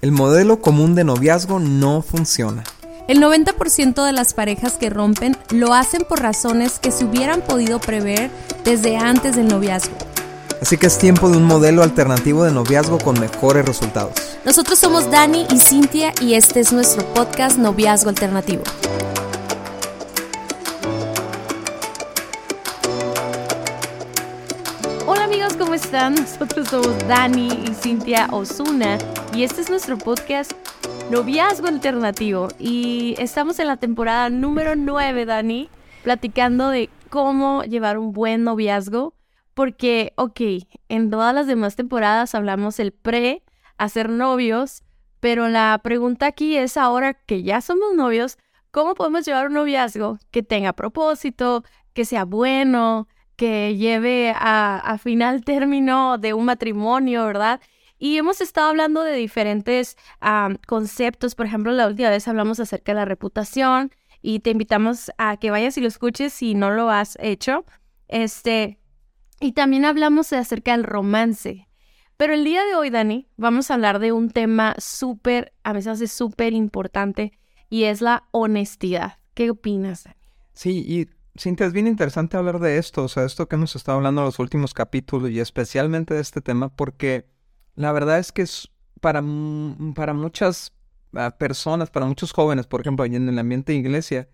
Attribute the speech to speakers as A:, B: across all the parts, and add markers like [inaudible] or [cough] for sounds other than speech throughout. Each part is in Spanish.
A: El modelo común de noviazgo no funciona.
B: El 90% de las parejas que rompen lo hacen por razones que se hubieran podido prever desde antes del noviazgo.
A: Así que es tiempo de un modelo alternativo de noviazgo con mejores resultados.
B: Nosotros somos Dani y Cintia y este es nuestro podcast Noviazgo Alternativo. Hola amigos, ¿cómo están? Nosotros somos Dani y Cintia Osuna y este es nuestro podcast Noviazgo Alternativo y estamos en la temporada número 9, Dani, platicando de cómo llevar un buen noviazgo porque, ok, en todas las demás temporadas hablamos el pre, hacer novios, pero la pregunta aquí es ahora que ya somos novios, ¿cómo podemos llevar un noviazgo que tenga propósito, que sea bueno, que lleve a, final término de un matrimonio, ¿verdad? Y hemos estado hablando de diferentes conceptos. Por ejemplo, la última vez hablamos acerca de la reputación y te invitamos a que vayas y lo escuches si no lo has hecho. Este, y también hablamos acerca del romance. Pero el día de hoy, Dani, vamos a hablar de un tema súper, a veces es súper importante y es la honestidad. ¿Qué opinas, Dani?
A: Sí, y Cintia, es bien interesante hablar de esto, o sea, esto que hemos estado hablando en los últimos capítulos y especialmente de este tema porque la verdad es que es para, para muchas ah, personas, para muchos jóvenes, por ejemplo, en el ambiente de iglesia,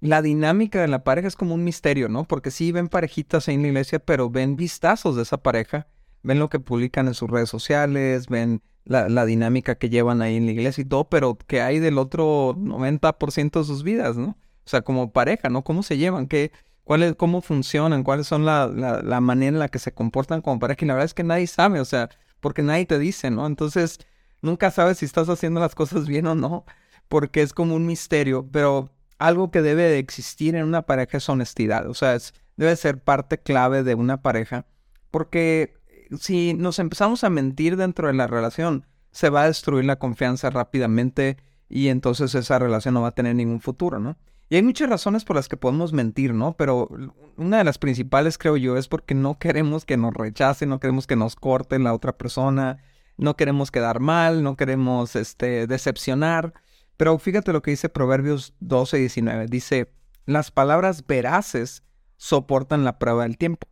A: la dinámica de la pareja es como un misterio, ¿no? Porque sí ven parejitas en la iglesia, pero ven vistazos de esa pareja, ven lo que publican en sus redes sociales, ven la, la dinámica que llevan ahí en la iglesia y todo, pero que hay del otro 90% de sus vidas, ¿no? O sea, como pareja, ¿no? ¿Cómo se llevan? ¿Qué, cómo funcionan? ¿Cuáles son la, la, manera en la que se comportan como pareja? Y la verdad es que nadie sabe, o sea, porque nadie te dice, ¿no? Entonces, nunca sabes si estás haciendo las cosas bien o no, porque es como un misterio, pero algo que debe de existir en una pareja es honestidad, o sea, es, debe ser parte clave de una pareja, porque si nos empezamos a mentir dentro de la relación, se va a destruir la confianza rápidamente y entonces esa relación no va a tener ningún futuro, ¿no? Y hay muchas razones por las que podemos mentir, ¿no? Pero una de las principales, creo yo, es porque no queremos que nos rechacen, no queremos que nos corten la otra persona, no queremos quedar mal, no queremos este, decepcionar. Pero fíjate lo que dice Proverbios 12 y 19. Dice, las palabras veraces soportan la prueba del tiempo,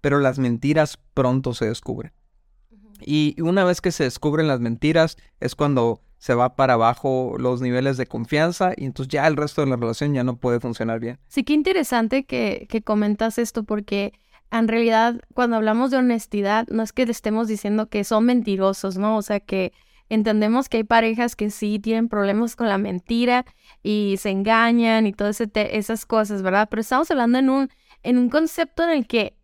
A: pero las mentiras pronto se descubren. Y una vez que se descubren las mentiras es cuando se va para abajo los niveles de confianza y entonces ya el resto de la relación ya no puede funcionar bien.
B: Sí, qué interesante que, que comentas esto porque en realidad cuando hablamos de honestidad no es que le estemos diciendo que son mentirosos, ¿no? O sea que entendemos que hay parejas que sí tienen problemas con la mentira y se engañan y todas esas cosas, ¿verdad? Pero estamos hablando en un, en un concepto en el que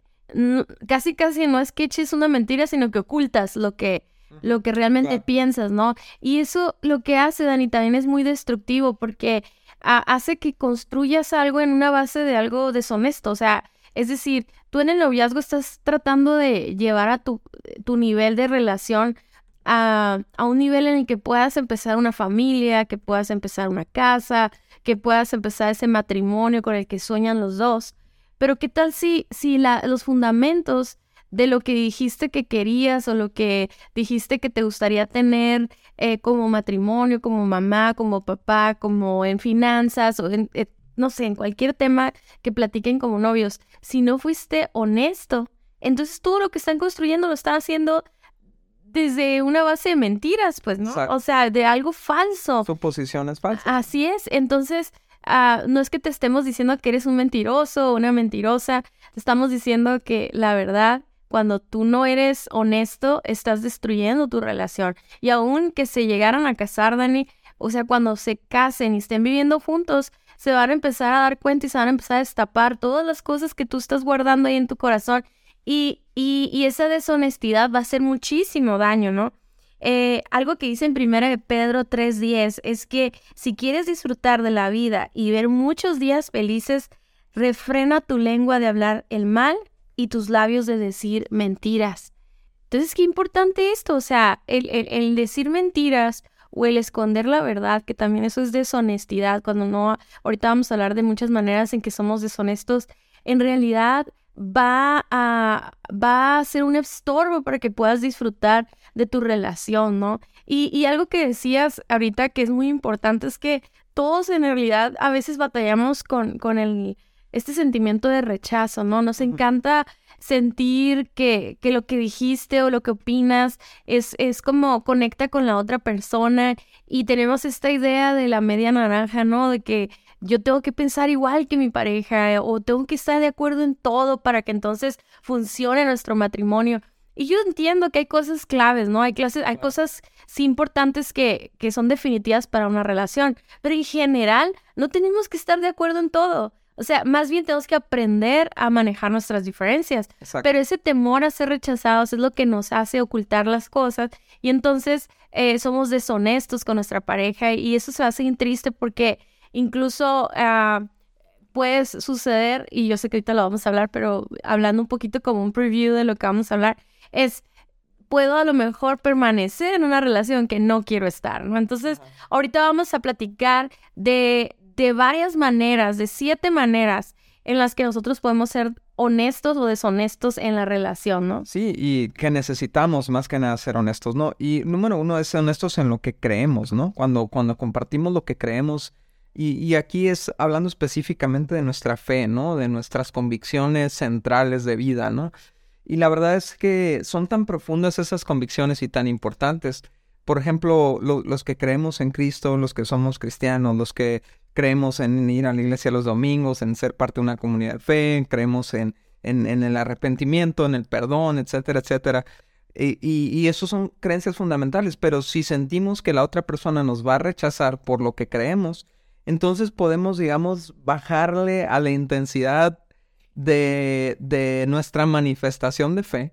B: casi casi no es que eches una mentira, sino que ocultas lo que lo que realmente piensas, ¿no? Y eso lo que hace, Dani, también es muy destructivo porque hace que construyas algo en una base de algo deshonesto, o sea, es decir, tú en el noviazgo estás tratando de llevar a tu, tu nivel de relación a, a, un nivel en el que puedas empezar una familia, que puedas empezar una casa, que puedas empezar ese matrimonio con el que sueñan los dos. Pero ¿qué tal si, si la, los fundamentos de lo que dijiste que querías o lo que dijiste que te gustaría tener eh, como matrimonio, como mamá, como papá, como en finanzas o en, eh, no sé, en cualquier tema que platiquen como novios. Si no fuiste honesto, entonces todo lo que están construyendo lo están haciendo desde una base de mentiras, pues, ¿no? O sea, de algo falso.
A: Suposiciones falsas.
B: Así es. Entonces, ah, no es que te estemos diciendo que eres un mentiroso o una mentirosa, te estamos diciendo que la verdad cuando tú no eres honesto, estás destruyendo tu relación. Y aún que se llegaran a casar, Dani, o sea, cuando se casen y estén viviendo juntos, se van a empezar a dar cuenta y se van a empezar a destapar todas las cosas que tú estás guardando ahí en tu corazón. Y, y, esa deshonestidad va a hacer muchísimo daño, ¿no? Eh, algo que dice en primera de Pedro 3.10 es que si quieres disfrutar de la vida y ver muchos días felices, refrena tu lengua de hablar el mal y tus labios de decir mentiras. Entonces, qué importante esto, o sea, el, decir mentiras o el esconder la verdad, que también eso es deshonestidad, cuando no, ahorita vamos a hablar de muchas maneras en que somos deshonestos, en realidad va a, va a ser un estorbo para que puedas disfrutar de tu relación, ¿no? Y, y algo que decías ahorita que es muy importante es que todos en realidad a veces batallamos con, con el, este sentimiento de rechazo, ¿no? Nos encanta sentir que, que, lo que dijiste o lo que opinas es, es como conecta con la otra persona y tenemos esta idea de la media naranja, ¿no? De que yo tengo que pensar igual que mi pareja o tengo que estar de acuerdo en todo para que entonces funcione nuestro matrimonio. Y yo entiendo que hay cosas claves, ¿no? Hay, clases, hay cosas sí importantes que, que son definitivas para una relación, pero en general no tenemos que estar de acuerdo en todo. O sea, más bien tenemos que aprender a manejar nuestras diferencias. Pero ese temor a ser rechazados es lo que nos hace ocultar las cosas y entonces eh, somos deshonestos con nuestra pareja y eso se hace triste porque incluso uh, puede suceder, y yo sé que ahorita lo vamos a hablar, pero hablando un poquito como un preview de lo que vamos a hablar, es puedo a lo mejor permanecer en una relación que no quiero estar, ¿no? Entonces, ahorita vamos a platicar de, de varias maneras, de siete maneras en las que nosotros podemos ser honestos o deshonestos en la relación, ¿no?
A: Sí, y que necesitamos más que nada ser honestos, ¿no? Y número uno es ser honestos en lo que creemos, ¿no? Cuando, cuando compartimos lo que creemos, y, aquí es hablando específicamente de nuestra fe, ¿no? De nuestras convicciones centrales de vida, ¿no? Y la verdad es que son tan profundas esas convicciones y tan importantes. Por ejemplo, los que creemos en Cristo, los que somos cristianos, los que creemos en ir a la iglesia los domingos, en ser parte de una comunidad de fe, creemos en, en, el arrepentimiento, en el perdón, etcétera, etcétera. Y, eso son creencias fundamentales, pero si sentimos que la otra persona nos va a rechazar por lo que creemos, entonces podemos, digamos, bajarle a la intensidad de, de nuestra manifestación de fe,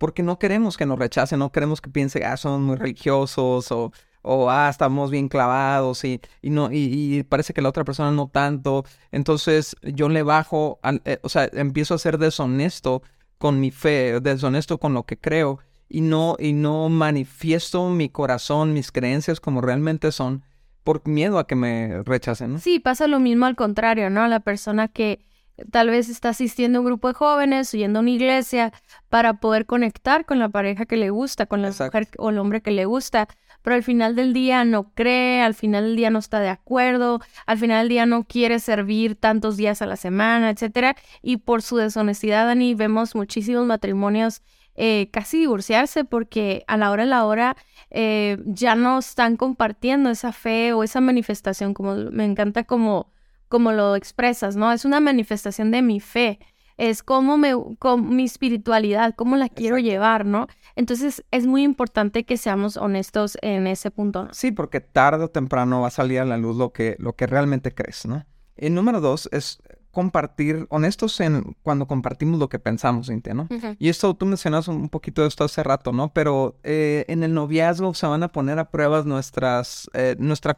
A: porque no queremos que nos rechacen, no queremos que piense, ah, son muy religiosos o, o ah, estamos bien clavados y, y no, y, parece que la otra persona no tanto. Entonces yo le bajo, eh, o sea, empiezo a ser deshonesto con mi fe, deshonesto con lo que creo y no, y no manifiesto mi corazón, mis creencias como realmente son por miedo a que me rechacen.
B: Sí, pasa lo mismo al contrario, ¿no? La persona que tal vez está asistiendo a un grupo de jóvenes, yendo a una iglesia para poder conectar con la pareja que le gusta, con la mujer o el hombre que le gusta, pero al final del día no cree, al final del día no está de acuerdo, al final del día no quiere servir tantos días a la semana, etcétera, y por su deshonestidad, Dani, vemos muchísimos matrimonios eh, casi divorciarse porque a la hora de la hora eh, ya no están compartiendo esa fe o esa manifestación, como me encanta como, como lo expresas, ¿no? Es una manifestación de mi fe, es como me, con mi espiritualidad, cómo la quiero llevar, ¿no? Entonces es muy importante que seamos honestos en ese punto.
A: Sí, porque tarde o temprano va a salir a la luz lo que, lo que realmente crees, ¿no? Y número dos es compartir, honestos en cuando compartimos lo que pensamos, Cintia, ¿no? Y esto, tú mencionas un poquito de esto hace rato, ¿no? Pero eh, en el noviazgo se van a poner a pruebas nuestras, eh, nuestra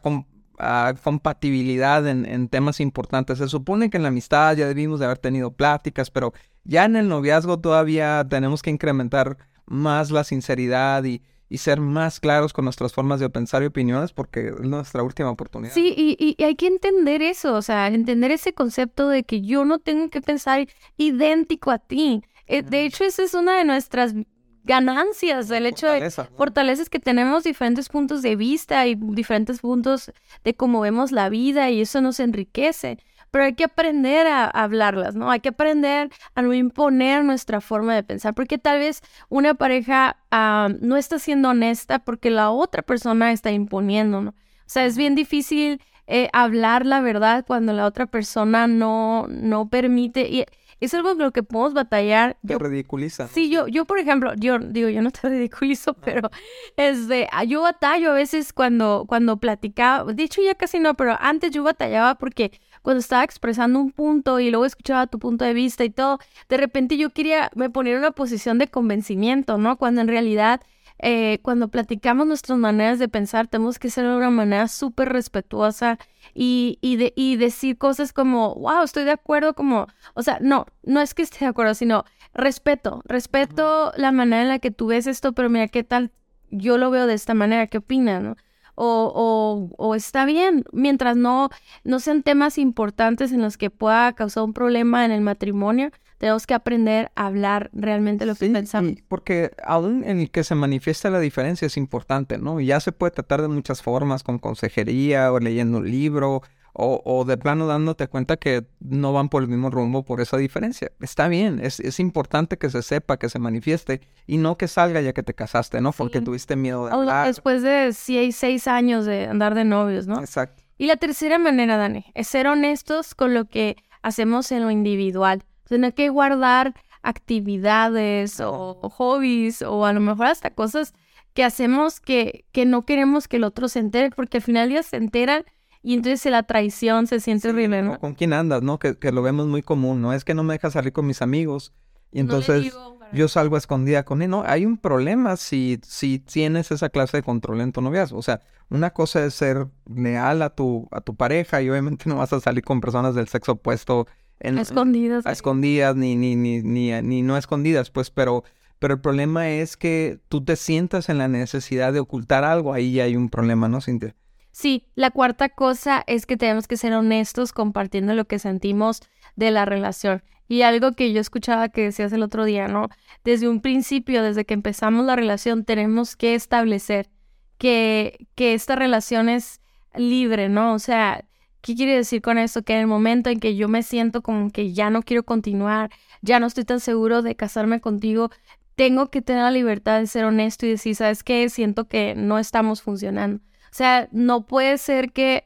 A: compatibilidad en, en, temas importantes. Se supone que en la amistad ya debimos de haber tenido pláticas, pero ya en el noviazgo todavía tenemos que incrementar más la sinceridad y, y ser más claros con nuestras formas de pensar y opiniones porque es nuestra última oportunidad.
B: Sí, y, hay que entender eso, o sea, entender ese concepto de que yo no tengo que pensar idéntico a ti. Eh, de hecho, esa es una de nuestras ganancias, el hecho de fortalezas que tenemos diferentes puntos de vista y diferentes puntos de cómo vemos la vida y eso nos enriquece pero hay que aprender a, hablarlas, ¿no? Hay que aprender a no imponer nuestra forma de pensar, porque tal vez una pareja ah, no está siendo honesta porque la otra persona está imponiendo, ¿no? O sea, es bien difícil eh, hablar la verdad cuando la otra persona no, no permite. Y es algo lo que podemos batallar.
A: Te ridiculiza.
B: Sí, yo, yo, por ejemplo, yo digo, yo no te [laughs] ridiculizo, pero es de, ah, yo batallo a veces cuando, cuando platicaba, de hecho ya casi no, pero antes yo batallaba porque cuando estaba expresando un punto y luego escuchaba tu punto de vista y todo, de repente yo quería, me poner en una posición de convencimiento, ¿no? Cuando en realidad, eh, cuando platicamos nuestras maneras de pensar, tenemos que ser de una manera súper respetuosa y, y, de, y decir cosas como, wow, estoy de acuerdo, como, o sea, no, no es que esté de acuerdo, sino respeto, respeto la manera en la que tú ves esto, pero mira, ¿qué tal? Yo lo veo de esta manera, ¿qué opinas, no? o, o, está bien, mientras no, no sean temas importantes en los que pueda causar un problema en el matrimonio, tenemos que aprender a hablar realmente lo que pensamos.
A: porque aún en el que se manifiesta la diferencia es importante, ¿no? Y ya se puede tratar de muchas formas, con consejería o leyendo un libro o, o, de plano dándote cuenta que no van por el mismo rumbo por esa diferencia. Está bien, es, es importante que se sepa, que se manifieste y no que salga ya que te casaste, ¿no? Porque tuviste miedo de hablar.
B: Después de seis, seis años de andar de novios, ¿no?
A: Exacto.
B: Y la tercera manera, Dani, es ser honestos con lo que hacemos en lo individual. Tener que guardar actividades o, o hobbies o a lo mejor hasta cosas que hacemos que, que no queremos que el otro se entere, porque al final ya se enteran y entonces la traición se siente horrible, ¿no?
A: ¿Con quién andas, no? Que, que, lo vemos muy común, ¿no? Es que no me deja salir con mis amigos y entonces yo salgo escondida con él. No, hay un problema si, si tienes esa clase de control en tu noviazgo. O sea, una cosa es ser leal a tu, a tu pareja y obviamente [laughs] no vas a salir con personas del sexo opuesto.
B: En, escondidas.
A: A escondidas, ni, ni, ni, ni, ni no escondidas, pues, pero... Pero el problema es que tú te sientas en la necesidad de ocultar algo. Ahí ya hay un problema, ¿no, Cintia?
B: Sí, la cuarta cosa es que tenemos que ser honestos compartiendo lo que sentimos de la relación. Y algo que yo escuchaba que decías el otro día, ¿no? Desde un principio, desde que empezamos la relación, tenemos que establecer que, que esta relación es libre, ¿no? O sea, ¿qué quiere decir con esto? Que en el momento en que yo me siento como que ya no quiero continuar, ya no estoy tan seguro de casarme contigo, tengo que tener la libertad de ser honesto y decir, ¿sabes qué? Siento que no estamos funcionando o sea, no puede ser que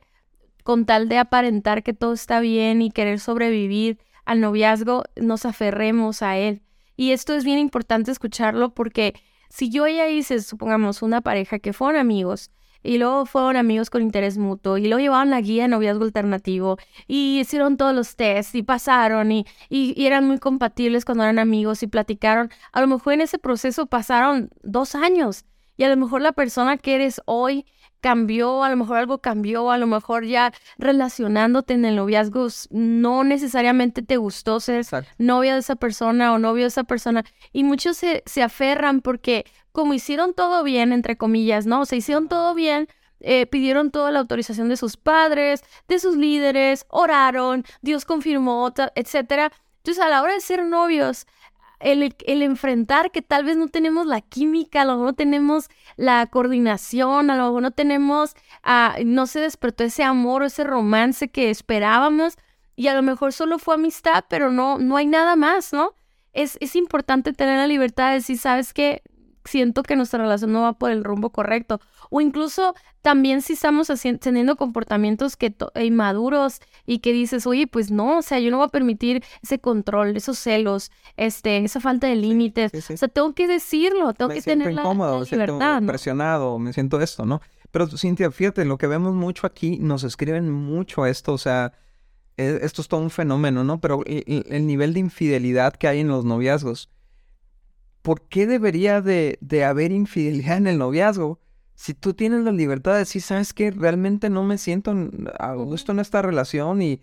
B: con tal de aparentar que todo está bien y querer sobrevivir al noviazgo, nos aferremos a él. Y esto es bien importante escucharlo porque si yo ya hice, supongamos, una pareja que fueron amigos y luego fueron amigos con interés mutuo y luego llevaban la guía de noviazgo alternativo y hicieron todos los tests y pasaron y, y, eran muy compatibles cuando eran amigos y platicaron, a lo mejor en ese proceso pasaron dos años y a lo mejor la persona que eres hoy cambió, a lo mejor algo cambió, a lo mejor ya relacionándote en el noviazgo no necesariamente te gustó ser novia de esa persona o novio de esa persona. Y muchos se, se aferran porque como hicieron todo bien, entre comillas, ¿no? O sea, hicieron todo bien, eh, pidieron toda la autorización de sus padres, de sus líderes, oraron, Dios confirmó, etcétera. Entonces, a la hora de ser novios, el, enfrentar que tal vez no tenemos la química, a lo mejor no tenemos la coordinación, a lo mejor no tenemos, uh, no se despertó ese amor o ese romance que esperábamos y a lo mejor solo fue amistad, pero no, no hay nada más, ¿no? Es, es importante tener la libertad de decir, ¿sabes qué? Siento que nuestra relación no va por el rumbo correcto. O incluso también si estamos teniendo comportamientos que inmaduros y que dices, oye, pues no, o sea, yo no voy a permitir ese control, esos celos, este, esa falta de límites. O sea, tengo que decirlo, tengo que tener la,
A: incómodo,
B: la libertad.
A: Me presionado, me siento esto, ¿no? Pero Cintia, fíjate, lo que vemos mucho aquí, nos escriben mucho esto, o sea, e, esto es todo un fenómeno, ¿no? Pero el nivel de infidelidad que hay en los noviazgos ¿por qué debería de, de, haber infidelidad en el noviazgo? Si tú tienes la libertad de decir, ¿sabes qué? Realmente no me siento a gusto en esta relación y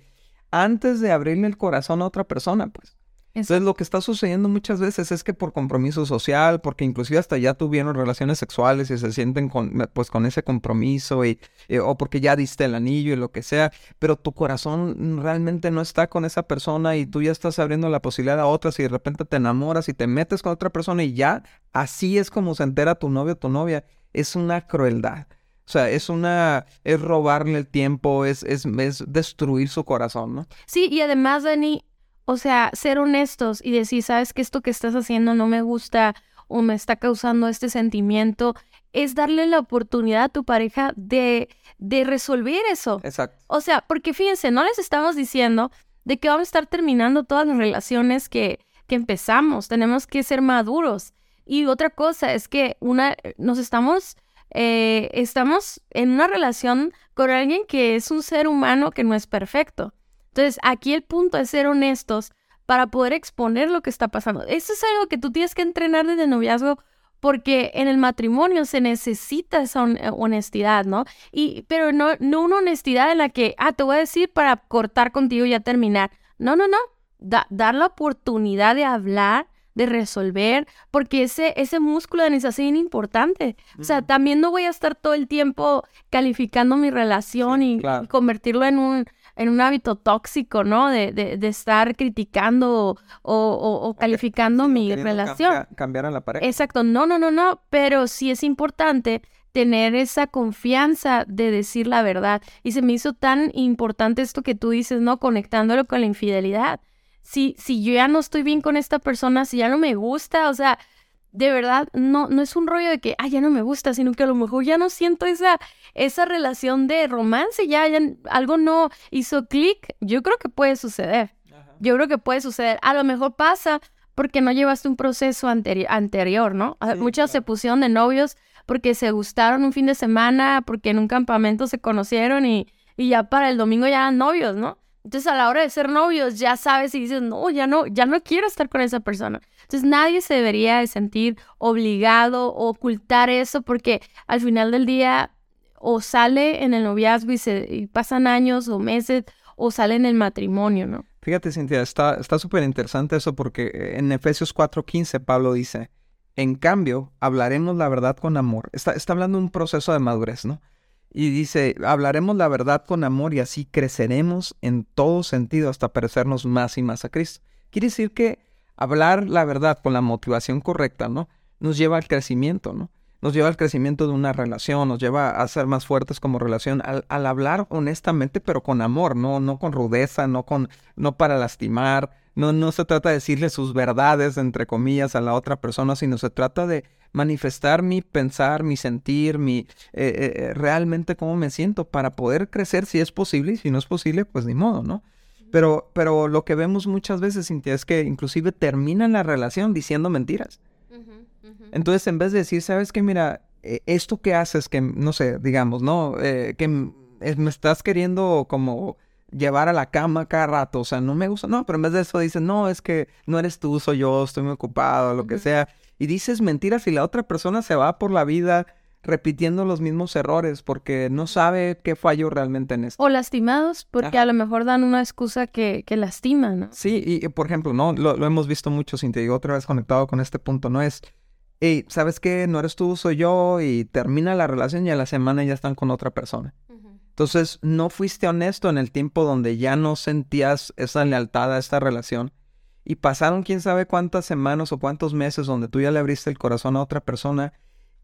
A: antes de abrirle el corazón a otra persona, pues. Entonces lo que está sucediendo muchas veces es que por compromiso social, porque inclusive hasta ya tuvieron relaciones sexuales y se sienten con, pues con ese compromiso y, eh, o porque ya diste el anillo y lo que sea, pero tu corazón realmente no está con esa persona y tú ya estás abriendo la posibilidad a otras y de repente te enamoras y te metes con otra persona y ya así es como se entera tu novio o tu novia. Es una crueldad. O sea, es una, es robarle el tiempo, es, es, es destruir su corazón, ¿no?
B: Sí, y además, Dani, o sea, ser honestos y decir, sabes que esto que estás haciendo no me gusta o me está causando este sentimiento, es darle la oportunidad a tu pareja de, de resolver eso.
A: Exacto.
B: O sea, porque fíjense, no les estamos diciendo de que vamos a estar terminando todas las relaciones que, que empezamos. Tenemos que ser maduros. Y otra cosa es que una, nos estamos, eh, estamos en una relación con alguien que es un ser humano que no es perfecto. Entonces, aquí el punto es ser honestos para poder exponer lo que está pasando. Eso es algo que tú tienes que entrenar desde el noviazgo porque en el matrimonio se necesita esa eh, honestidad, ¿no? Y, pero no, no una honestidad en la que, ah, te voy a decir para cortar contigo y ya terminar. No, no, no. dar la oportunidad de hablar, de resolver, porque ese, ese músculo de es bien importante. O sea, también no voy a estar todo el tiempo calificando mi relación y convertirlo en un en un hábito tóxico, ¿no? De, de, de estar criticando o, o, calificando mi relación.
A: cambiar a la pareja.
B: Exacto, no, no, no, no, pero sí es importante tener esa confianza de decir la verdad. Y se me hizo tan importante esto que tú dices, ¿no? Conectándolo con la infidelidad. Si, si yo ya no estoy bien con esta persona, si ya no me gusta, o sea, de verdad, no, no es un rollo de que, ah, ya no me gusta, sino que a lo mejor ya no siento esa, esa relación de romance, ya, ya algo no hizo clic. Yo creo que puede suceder. Yo creo que puede suceder. A lo mejor pasa porque no llevaste un proceso anterior, ¿no? Muchos se pusieron de novios porque se gustaron un fin de semana, porque en un campamento se conocieron y, y ya para el domingo ya eran novios, ¿no? Entonces a la hora de ser novios ya sabes y dices, no, ya no, ya no quiero estar con esa persona. Entonces nadie se debería de sentir obligado o ocultar eso porque al final del día o sale en el noviazgo y, se, y pasan años o meses o sale en el matrimonio, ¿no?
A: Fíjate, Cintia, está súper interesante eso porque eh, en Efesios 4:15 Pablo dice, en cambio, hablaremos la verdad con amor. Está, está hablando de un proceso de madurez, ¿no? Y dice, hablaremos la verdad con amor y así creceremos en todo sentido hasta parecernos más y más a Cristo. Quiere decir que hablar la verdad con la motivación correcta, ¿no? Nos lleva al crecimiento, ¿no? Nos lleva al crecimiento de una relación, nos lleva a ser más fuertes como relación, al, al hablar honestamente, pero con amor, no, no con rudeza, no con, no para lastimar, no, no se trata de decirle sus verdades, entre comillas, a la otra persona, sino se trata de manifestar mi pensar, mi sentir, mi eh, eh, eh, realmente cómo me siento para poder crecer si es posible y si no es posible, pues ni modo, ¿no? Pero, pero lo que vemos muchas veces, Cintia, es que inclusive terminan la relación diciendo mentiras. Entonces, en vez de decir, ¿sabes qué? Mira, esto que haces, que, no sé, digamos, ¿no? que me estás queriendo como llevar a la cama cada rato, o sea, no me gusta, no, pero en vez de eso dicen, no, es que no eres tú, soy yo, estoy muy ocupado, lo que sea, y dices mentiras y la otra persona se va por la vida repitiendo los mismos errores porque no sabe qué falló realmente en esto.
B: O lastimados porque a lo mejor dan una excusa que, que lastima, ¿no?
A: Sí, y, por ejemplo, ¿no? Lo, lo hemos visto mucho, sin te digo otra vez conectado con este punto, ¿no? Es, hey, ¿sabes qué? No eres tú, soy yo, y termina la relación y a la semana ya están con otra persona. Entonces, no fuiste honesto en el tiempo donde ya no sentías esa lealtad a esta relación. Y pasaron quién sabe cuántas semanas o cuántos meses donde tú ya le abriste el corazón a otra persona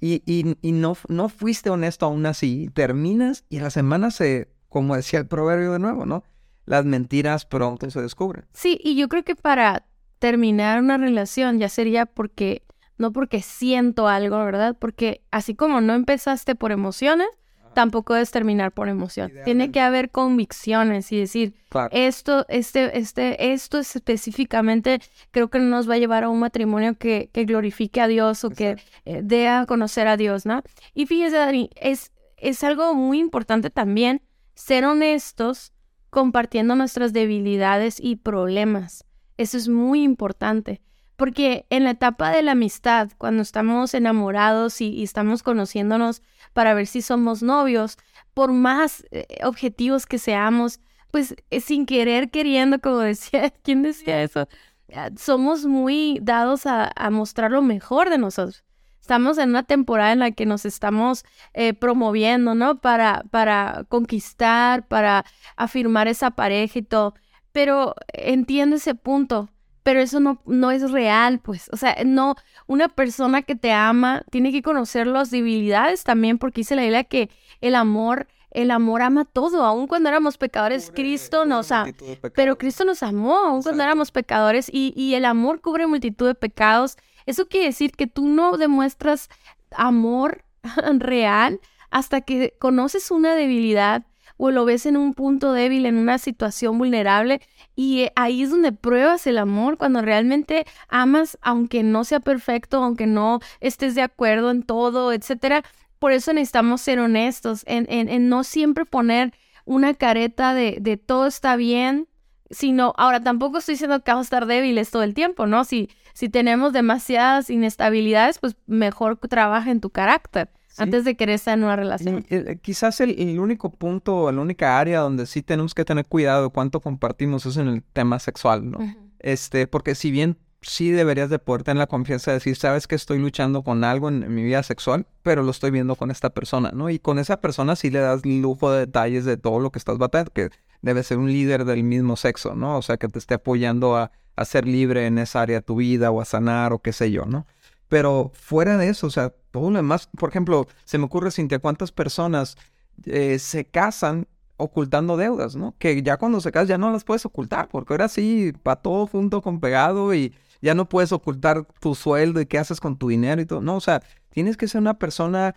A: y, y, no, no fuiste honesto aún así. Terminas y a la semana se, como decía el proverbio de nuevo, ¿no? Las mentiras pronto se descubren.
B: Sí, y yo creo que para terminar una relación ya sería porque, no porque siento algo, ¿verdad? Porque así como no empezaste por emociones, tampoco es terminar por emoción. Tiene que haber convicciones y decir, esto, este, este, esto específicamente creo que nos va a llevar a un matrimonio que, que glorifique a Dios o que eh, dé a conocer a Dios, ¿no? Y fíjese, Dani, es, es algo muy importante también ser honestos compartiendo nuestras debilidades y problemas. Eso es muy importante. Porque en la etapa de la amistad, cuando estamos enamorados y, estamos conociéndonos para ver si somos novios, por más eh, objetivos que seamos, pues eh, sin querer, queriendo, como [laughs] decía, ¿quién decía eso? Ah, somos muy dados a, mostrar lo mejor de nosotros. Estamos en una temporada en la que nos estamos eh, promoviendo, ¿no? Para, para conquistar, para afirmar esa pareja y todo. Pero entiende ese punto pero eso no, no es real, pues, o sea, no, una persona que te ama tiene que conocer las debilidades también, porque dice la Biblia que el amor, el amor ama todo, aun cuando éramos pecadores, Cristo nos ama, pero Cristo nos amó, aun cuando éramos pecadores, y, y el amor cubre multitud de pecados. Eso quiere decir que tú no demuestras amor [laughs] real hasta que conoces una debilidad o lo ves en un punto débil, en una situación vulnerable y eh, ahí es donde pruebas el amor, cuando realmente amas, aunque no sea perfecto, aunque no estés de acuerdo en todo, etcétera. Por eso necesitamos ser honestos, en, en, no siempre poner una careta de, de todo está bien, sino, ahora tampoco estoy diciendo que vamos a estar débiles todo el tiempo, ¿no? Si, si tenemos demasiadas inestabilidades, pues mejor trabaja en tu carácter antes de querer estar en una relación.
A: Eh, quizás el, único punto, la única área donde sí tenemos que tener cuidado cuánto compartimos es en el tema sexual, ¿no? Este, porque si bien sí deberías de poder tener la confianza de decir, sabes que estoy luchando con algo en, mi vida sexual, pero lo estoy viendo con esta persona, ¿no? Y con esa persona sí le das lujo de detalles de todo lo que estás batallando, que debe ser un líder del mismo sexo, ¿no? O sea, que te esté apoyando a, a ser libre en esa área de tu vida o a sanar o qué sé yo, ¿no? Pero fuera de eso, o sea, todo lo demás, por ejemplo, se me ocurre, Cintia, cuántas personas eh, se casan ocultando deudas, ¿no? Que ya cuando se casan ya no las puedes ocultar, porque ahora sí va todo junto con pegado y ya no puedes ocultar tu sueldo y qué haces con tu dinero y todo. No, o sea, tienes que ser una persona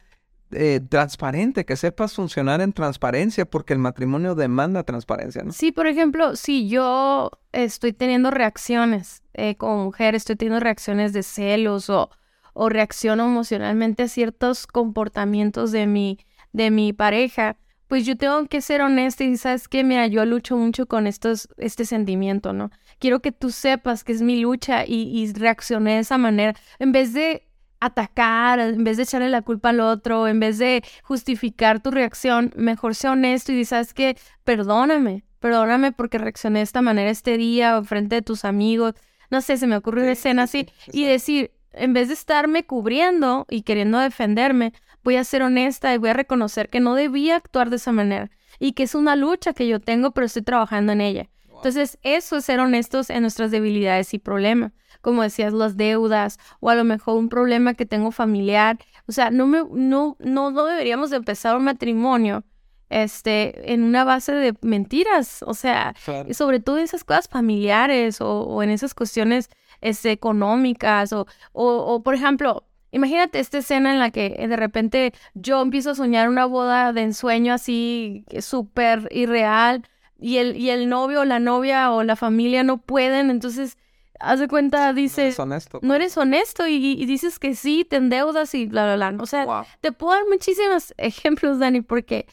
A: eh, transparente, que sepas funcionar en transparencia, porque el matrimonio demanda transparencia, ¿no?
B: Sí, por ejemplo, si yo estoy teniendo reacciones eh, como mujer, estoy teniendo reacciones de celos o, o reacciono emocionalmente a ciertos comportamientos de mi, de mi pareja, pues yo tengo que ser honesta y sabes que, mira, yo lucho mucho con estos, este sentimiento, ¿no? Quiero que tú sepas que es mi lucha y, y reaccioné de esa manera. En vez de atacar, en vez de echarle la culpa al otro, en vez de justificar tu reacción, mejor sea honesto y sabes que, perdóname, perdóname porque reaccioné de esta manera este día o frente de tus amigos. No sé, se me ocurre una escena así y decir, en vez de estarme cubriendo y queriendo defenderme, voy a ser honesta y voy a reconocer que no debía actuar de esa manera y que es una lucha que yo tengo, pero estoy trabajando en ella. Entonces, eso es ser honestos en nuestras debilidades y problemas. Como decías, las deudas o a lo mejor un problema que tengo familiar. O sea, no, me, no, no, no deberíamos de empezar un matrimonio este, en una base de mentiras. O sea, sobre todo en esas cosas familiares o, en esas cuestiones este, económicas o, o, o, por ejemplo, Imagínate esta escena en la que eh, de repente yo empiezo a soñar una boda de ensueño así súper irreal y el, y el novio o la novia o la familia no pueden, entonces haz de cuenta, dices,
A: no eres honesto.
B: No eres honesto y, dices que sí, te endeudas y bla, bla, bla. O sea, te puedo dar muchísimos [laughs] ejemplos, Dani, porque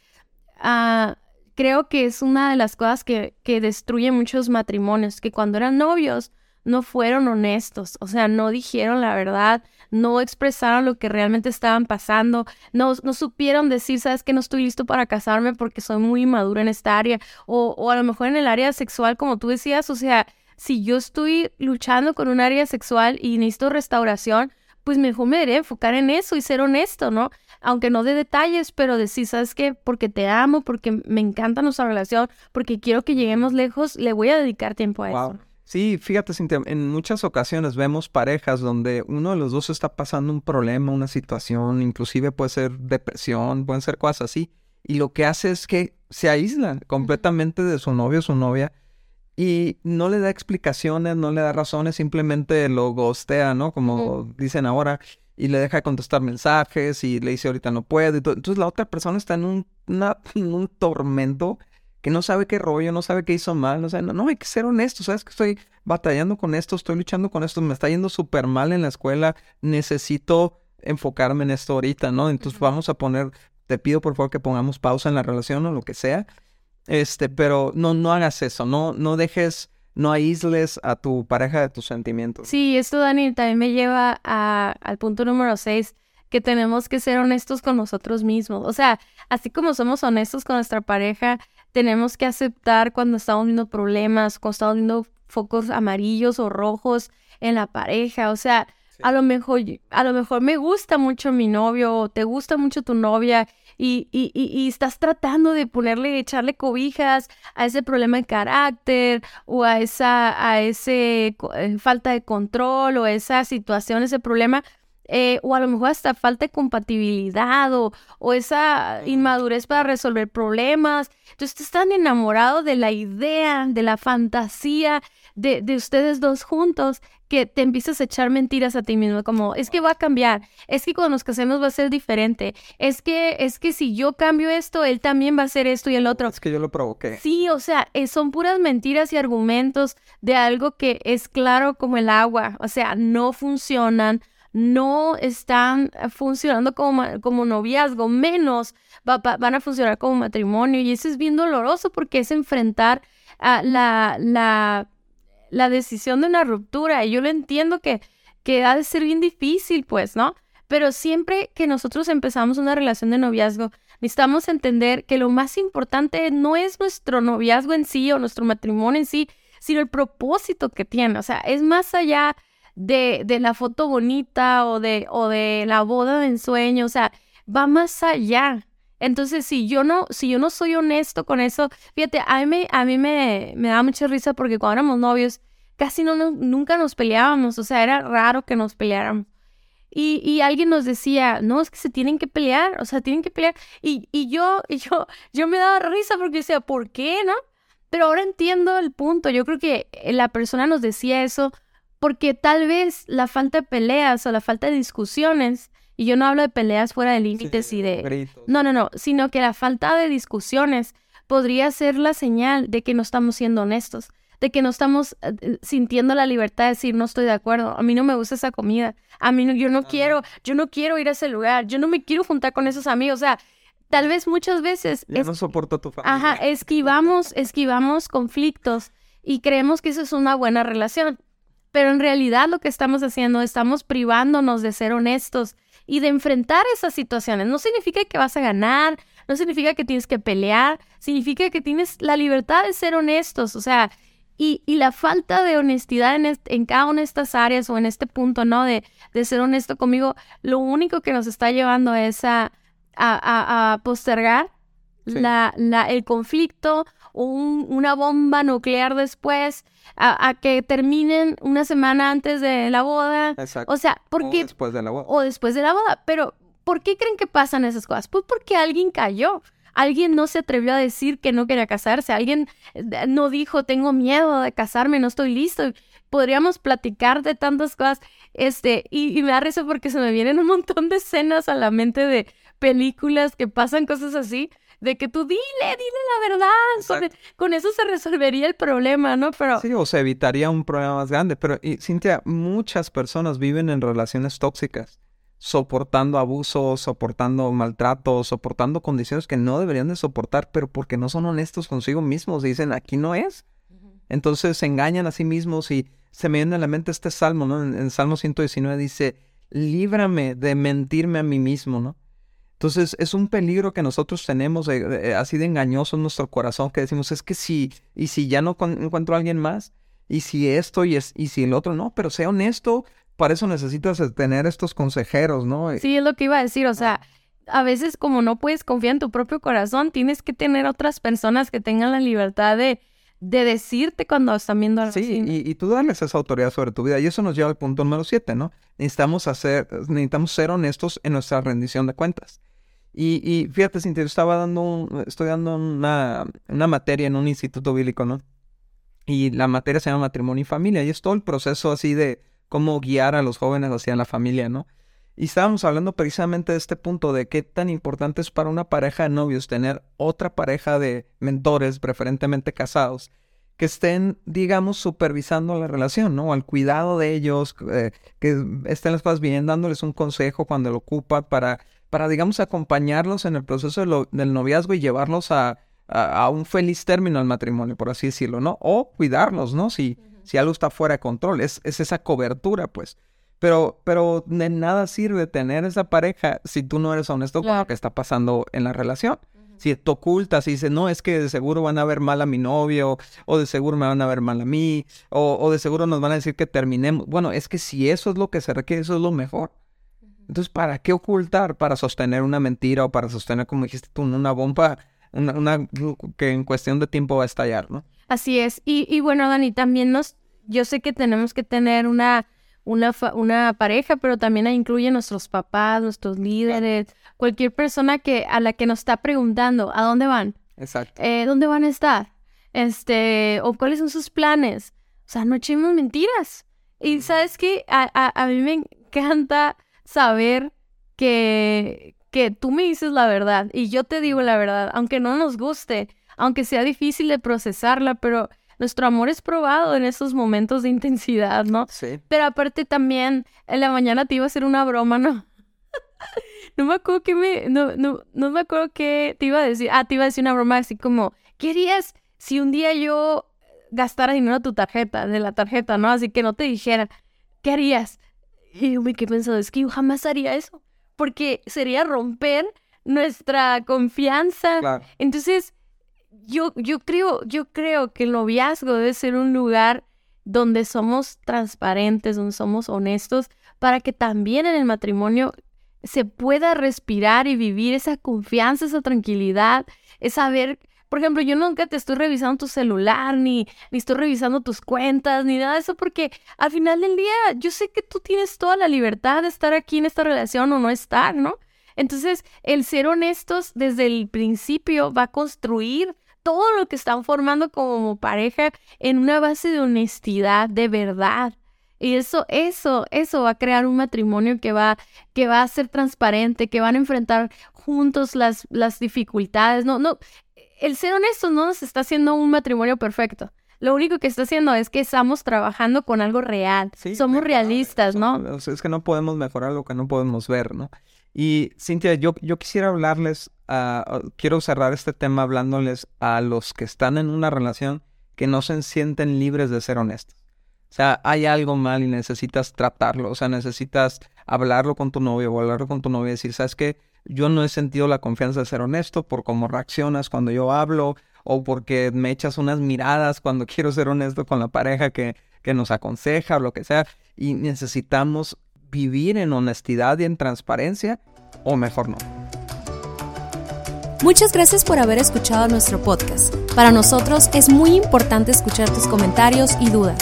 B: uh, creo que es una de las cosas que, que destruye muchos matrimonios, que cuando eran novios no fueron honestos, o sea, no dijeron la verdad, no expresaron lo que realmente estaban pasando, no, no supieron decir, sabes que no estoy listo para casarme porque soy muy madura en esta área, o, o a lo mejor en el área sexual, como tú decías, o sea, si yo estoy luchando con un área sexual y necesito restauración, pues mejor me debería enfocar en eso y ser honesto, ¿no? Aunque no de detalles, pero decir, ¿sabes qué? Porque te amo, porque me encanta nuestra relación, porque quiero que lleguemos lejos, le voy a dedicar tiempo a eso.
A: Sí, fíjate, Cintia, en muchas ocasiones vemos parejas donde uno de los dos está pasando un problema, una situación, inclusive puede ser depresión, pueden ser cosas así, y lo que hace es que se aísla completamente de su novio o su novia y no le da explicaciones, no le da razones, simplemente lo gostea, ¿no? Como dicen ahora, y le deja de contestar mensajes y le dice ahorita no puedo. Entonces la otra persona está en un, [laughs] en un tormento que no sabe qué rollo, no sabe qué hizo mal, no sabe, no, no, hay que ser honesto, sabes que estoy batallando con esto, estoy luchando con esto, me está yendo súper mal en la escuela, necesito enfocarme en esto ahorita, ¿no? Entonces vamos a poner, te pido por favor que pongamos pausa en la relación o lo que sea, este, pero no, no hagas eso, no, no dejes, no aísles a tu pareja de tus sentimientos.
B: Sí, esto, Dani, también me lleva a, al punto número seis, que tenemos que ser honestos con nosotros mismos. O sea, así como somos honestos con nuestra pareja, tenemos que aceptar cuando estamos viendo problemas, cuando estamos viendo focos amarillos o rojos en la pareja. O sea, a lo mejor, a lo mejor me gusta mucho mi novio o te gusta mucho tu novia y, y, y, estás tratando de ponerle, echarle cobijas a ese problema de carácter o a esa, a ese eh, falta de control o esa situación, ese problema, eh, o a lo mejor hasta falta de compatibilidad o, o, esa inmadurez para resolver problemas. Entonces están enamorados de la idea, de la fantasía de, de, ustedes dos juntos, que te empiezas a echar mentiras a ti mismo, como es que va a cambiar, es que cuando nos casemos va a ser diferente, es que, es que si yo cambio esto, él también va a hacer esto y el otro.
A: Es que yo lo provoqué.
B: Sí, o sea, eh, son puras mentiras y argumentos de algo que es claro como el agua, o sea, no funcionan, no están funcionando como, como noviazgo, menos van a funcionar como matrimonio. Y eso es bien doloroso porque es enfrentar a la, la, la decisión de una ruptura. Y yo lo entiendo que, que ha de ser bien difícil, pues, ¿no? Pero siempre que nosotros empezamos una relación de noviazgo, necesitamos entender que lo más importante no es nuestro noviazgo en sí o nuestro matrimonio en sí, sino el propósito que tiene. O sea, es más allá de, de la foto bonita o de, o de la boda de ensueño, o sea, va más allá. Entonces, si yo no, si yo no soy honesto con eso, fíjate, a mí, me, a mí me, me da mucha risa porque cuando éramos novios, casi no, nunca nos peleábamos, o sea, era raro que nos peleáramos. Y, y, alguien nos decía, no, es que se tienen que pelear, o sea, tienen que pelear. Y, y yo, [laughs] y yo, yo me daba risa porque decía, ¿por qué, no? Pero ahora entiendo el punto. Yo creo que la persona nos decía eso porque tal vez la falta de peleas o la falta de discusiones, y yo no hablo de peleas fuera de límites y de... No, no, no, sino que la falta de discusiones podría ser la señal de que no estamos siendo honestos de que no estamos eh, sintiendo la libertad de decir no estoy de acuerdo, a mí no me gusta esa comida, a mí no, yo no quiero, yo no quiero ir a ese lugar, yo no me quiero juntar con esos amigos, o sea, tal vez muchas veces...
A: Ya no soporto tu familia.
B: Ajá, esquivamos, esquivamos conflictos y creemos que eso es una buena relación, pero en realidad lo que estamos haciendo, estamos privándonos de ser honestos y de enfrentar esas situaciones. No significa que vas a ganar, no significa que tienes que pelear, significa que tienes la libertad de ser honestos, o sea, y, la falta de honestidad en, en, cada una de estas áreas o en este punto, ¿no? De, de ser honesto conmigo, lo único que nos está llevando es a, a, a, postergar la, la, el conflicto o una bomba nuclear después, a, que terminen una semana antes de la boda. Exacto. O sea, ¿por qué?
A: O después de la boda.
B: O después de la boda. Pero, ¿por qué creen que pasan esas cosas? Pues porque alguien cayó. Alguien no se atrevió a decir que no quería casarse. Alguien eh, no dijo, tengo miedo de casarme, no estoy listo. Podríamos platicar de tantas cosas. Este, y, me da risa porque se me vienen un montón de escenas a la mente de películas que pasan cosas así de que tú dile, dile la verdad, con, eso se resolvería el problema, ¿no? Pero...
A: Sí, o se evitaría un problema más grande, pero y, Cintia, muchas personas viven en relaciones tóxicas soportando abusos, soportando maltratos, soportando condiciones que no deberían de soportar, pero porque no son honestos consigo mismos, dicen aquí no es. Entonces se engañan a sí mismos y se me viene a la mente este salmo, ¿no? En, el Salmo 119 dice, líbrame de mentirme a mí mismo, ¿no? Entonces es un peligro que nosotros tenemos así de engañoso en nuestro corazón que decimos, es que si, y si ya no encuentro a alguien más, y si esto y, es, y si el otro, no, pero sea honesto, para eso necesitas eh, tener estos consejeros, ¿no?
B: Sí, es lo que iba a decir, o sea, a veces como no puedes confiar en tu propio corazón, tienes que tener otras personas que tengan la libertad de, de decirte cuando están viendo algo
A: Sí, y, y, tú darles esa autoridad sobre tu vida. Y eso nos lleva al punto número siete, ¿no? Necesitamos hacer, necesitamos ser honestos en nuestra rendición de cuentas. Y, y fíjate, Cintia, yo estaba dando, estoy dando una, una materia en un instituto bíblico, ¿no? Y la materia se llama matrimonio y familia. Y es todo el proceso así de cómo guiar a los jóvenes hacia la familia, ¿no? Y estábamos hablando precisamente de este punto de qué tan importante es para una pareja de novios tener otra pareja de mentores, preferentemente casados, que estén, digamos, supervisando la relación, ¿no? Al cuidado de ellos, eh, que estén las cosas bien, dándoles un consejo cuando lo ocupa para, para digamos, acompañarlos en el proceso del noviazgo y llevarlos a, a, un feliz término al matrimonio, por así decirlo, ¿no? O cuidarlos, ¿no? Si, si algo está fuera de control. Es, es esa cobertura, pues. Pero, pero de nada sirve tener esa pareja si tú no eres honesto con lo que está pasando en la relación. Si te ocultas y dices, no, es que de seguro van a ver mal a mi novio, o de seguro me van a ver mal a mí, o, o de seguro nos van a decir que terminemos. Bueno, es que si eso es lo que se requiere, eso es lo mejor. Entonces, ¿para qué ocultar? Para sostener una mentira o para sostener, como dijiste tú, una bomba, una, una que en cuestión de tiempo va a estallar, ¿no?
B: Así es. Y, y bueno, Dani, también nos yo sé que tenemos que tener una, una, una pareja, pero también incluye nuestros papás, nuestros líderes, cualquier persona que, a la que nos está preguntando, ¿a dónde van?
A: Exacto.
B: Eh, ¿Dónde van a estar? Este, o cuáles son sus planes. O sea, no echemos mentiras. Y sabes que a, a, mí me encanta saber que, que tú me dices la verdad y yo te digo la verdad, aunque no nos guste, aunque sea difícil de procesarla, pero nuestro amor es probado en esos momentos de intensidad, ¿no?
A: Sí.
B: Pero aparte también, en la mañana te iba a hacer una broma, ¿no? [laughs] no me acuerdo qué me, no, no, no me acuerdo qué te iba a decir. Ah, te iba a decir una broma así como, ¿qué harías si un día yo gastara dinero a tu tarjeta, de la tarjeta, ¿no? Así que no te dijera, ¿qué harías? Y yo me quedé pensando, es que yo jamás haría eso, porque sería romper nuestra confianza. Claro. Entonces, yo, yo creo, yo creo que el noviazgo debe ser un lugar donde somos transparentes, donde somos honestos, para que también en el matrimonio se pueda respirar y vivir esa confianza, esa tranquilidad, es saber, por ejemplo, yo nunca te estoy revisando tu celular, ni, ni estoy revisando tus cuentas, ni nada de eso, porque al final del día yo sé que tú tienes toda la libertad de estar aquí en esta relación o no estar, ¿no? Entonces, el ser honestos desde el principio va a construir todo lo que están formando como pareja en una base de honestidad, de verdad. Y eso, eso, eso va a crear un matrimonio que va, que va a ser transparente, que van a enfrentar juntos las, las dificultades. No, no, el ser honesto no nos está haciendo un matrimonio perfecto. Lo único que está haciendo es que estamos trabajando con algo real. Somos realistas, ¿no?
A: Es que no podemos mejorar lo que no podemos ver, ¿no? Y Cintia, yo, yo quisiera hablarles, quiero cerrar este tema hablándoles a los que están en una relación que no se sienten libres de ser honestos. O sea, hay algo mal y necesitas tratarlo, o sea, necesitas hablarlo con tu novio o hablarlo con tu novia y decir, ¿sabes qué? Yo no he sentido la confianza de ser honesto por cómo reaccionas cuando yo hablo o porque me echas unas miradas cuando [laughs] quiero ser honesto con la pareja que, que nos aconseja o lo que sea. Y necesitamos vivir en honestidad y en transparencia o mejor no.
C: Muchas gracias por haber escuchado nuestro podcast. Para nosotros es muy importante escuchar tus comentarios y dudas.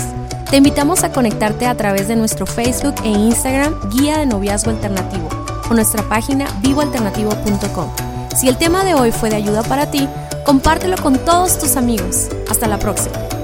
C: Te invitamos a conectarte a través de nuestro Facebook e Instagram Guía de Noviazgo Alternativo o nuestra página vivoalternativo.com. Si el tema de hoy fue de ayuda para ti, compártelo con todos tus amigos. Hasta la próxima.